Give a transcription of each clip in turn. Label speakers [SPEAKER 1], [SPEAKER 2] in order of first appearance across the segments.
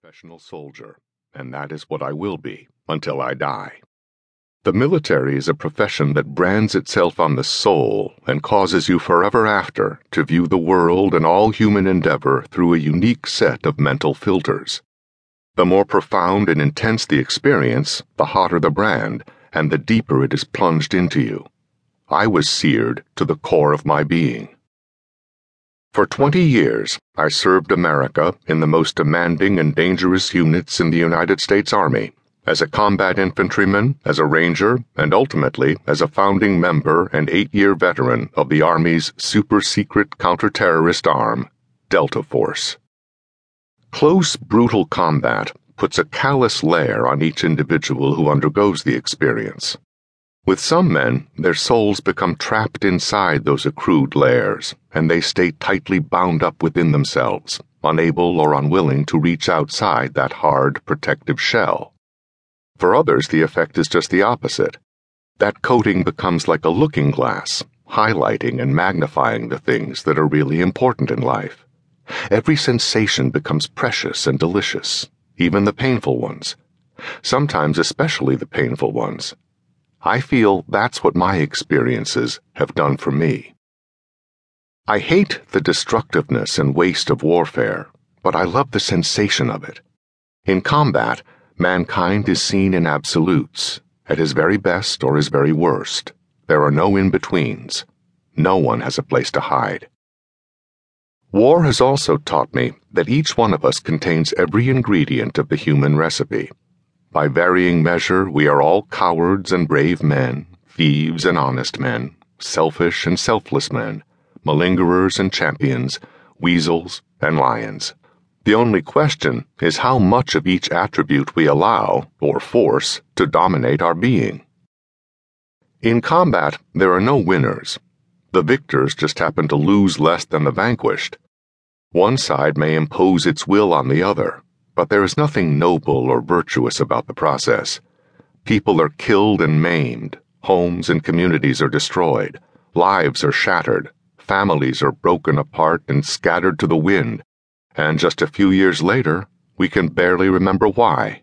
[SPEAKER 1] professional soldier, and that is what I will be until I die. The military is a profession that brands itself on the soul and causes you forever after to view the world and all human endeavor through a unique set of mental filters. The more profound and intense the experience, the hotter the brand, and the deeper it is plunged into you. I was seared to the core of my being. For 20 years, I served America in the most demanding and dangerous units in the United States Army as a combat infantryman, as a ranger, and ultimately as a founding member and eight year veteran of the Army's super secret counterterrorist arm, Delta Force. Close, brutal combat puts a callous layer on each individual who undergoes the experience. With some men, their souls become trapped inside those accrued layers, and they stay tightly bound up within themselves, unable or unwilling to reach outside that hard, protective shell. For others, the effect is just the opposite. That coating becomes like a looking glass, highlighting and magnifying the things that are really important in life. Every sensation becomes precious and delicious, even the painful ones. Sometimes, especially the painful ones I feel that's what my experiences have done for me. I hate the destructiveness and waste of warfare, but I love the sensation of it. In combat, mankind is seen in absolutes, at his very best or his very worst. There are no in betweens. No one has a place to hide. War has also taught me that each one of us contains every ingredient of the human recipe. By varying measure, we are all cowards and brave men, thieves and honest men, selfish and selfless men, malingerers and champions, weasels and lions. The only question is how much of each attribute we allow, or force, to dominate our being. In combat, there are no winners. The victors just happen to lose less than the vanquished. One side may impose its will on the other but there is nothing noble or virtuous about the process. People are killed and maimed, homes and communities are destroyed, lives are shattered, families are broken apart and scattered to the wind, and just a few years later, we can barely remember why.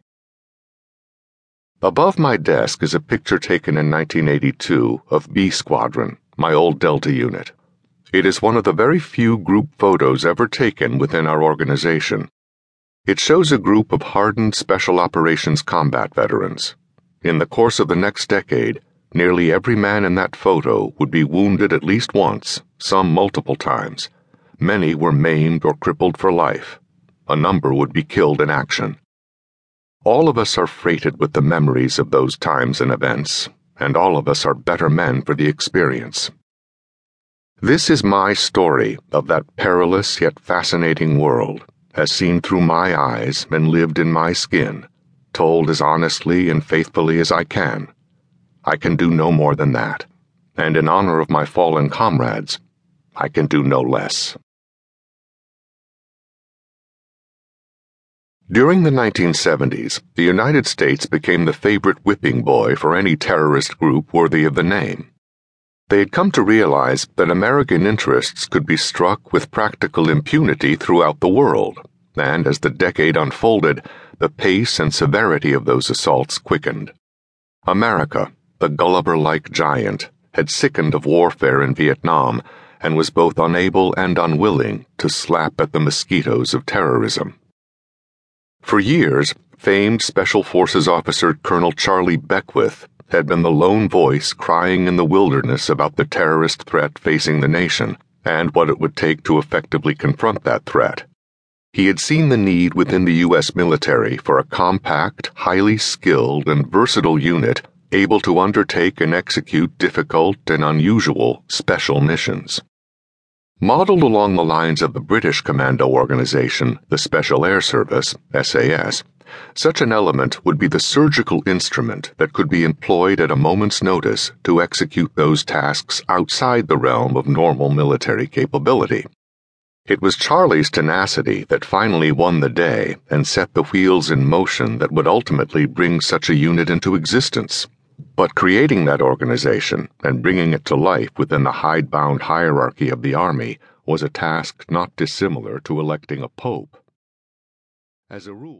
[SPEAKER 1] Above my desk is a picture taken in 1982 of B Squadron, my old Delta unit. It is one of the very few group photos ever taken within our organization. It shows a group of hardened Special Operations combat veterans. In the course of the next decade, nearly every man in that photo would be wounded at least once, some multiple times. Many were maimed or crippled for life. A number would be killed in action. All of us are freighted with the memories of those times and events, and all of us are better men for the experience. This is my story of that perilous yet fascinating world as seen through my eyes and lived in my skin, told as honestly and faithfully as I can. I can do no more than that, and in honor of my fallen comrades, I can do no less. During the 1970s, the United States became the favorite whipping boy for any terrorist group worthy of the name. They had come to realize that American interests could be struck with practical impunity throughout the world, and as the decade unfolded, the pace and severity of those assaults quickened. America, the Gulliver like giant, had sickened of warfare in Vietnam and was both unable and unwilling to slap at the mosquitoes of terrorism. For years, famed Special Forces officer Colonel Charlie Beckwith had been the lone voice crying in the wilderness about the terrorist threat facing the nation and what it would take to effectively confront that threat. He had seen the need within the U.S. military for a compact, highly skilled, and versatile unit able to undertake and execute difficult and unusual special missions. Modeled along the lines of the British commando organization, the Special Air Service, SAS, such an element would be the surgical instrument that could be employed at a moment's notice to execute those tasks outside the realm of normal military capability. It was Charlie's tenacity that finally won the day and set the wheels in motion that would ultimately bring such a unit into existence. But creating that organization and bringing it to life within the hidebound hierarchy of the Army was a task not dissimilar to electing a pope. As a rule,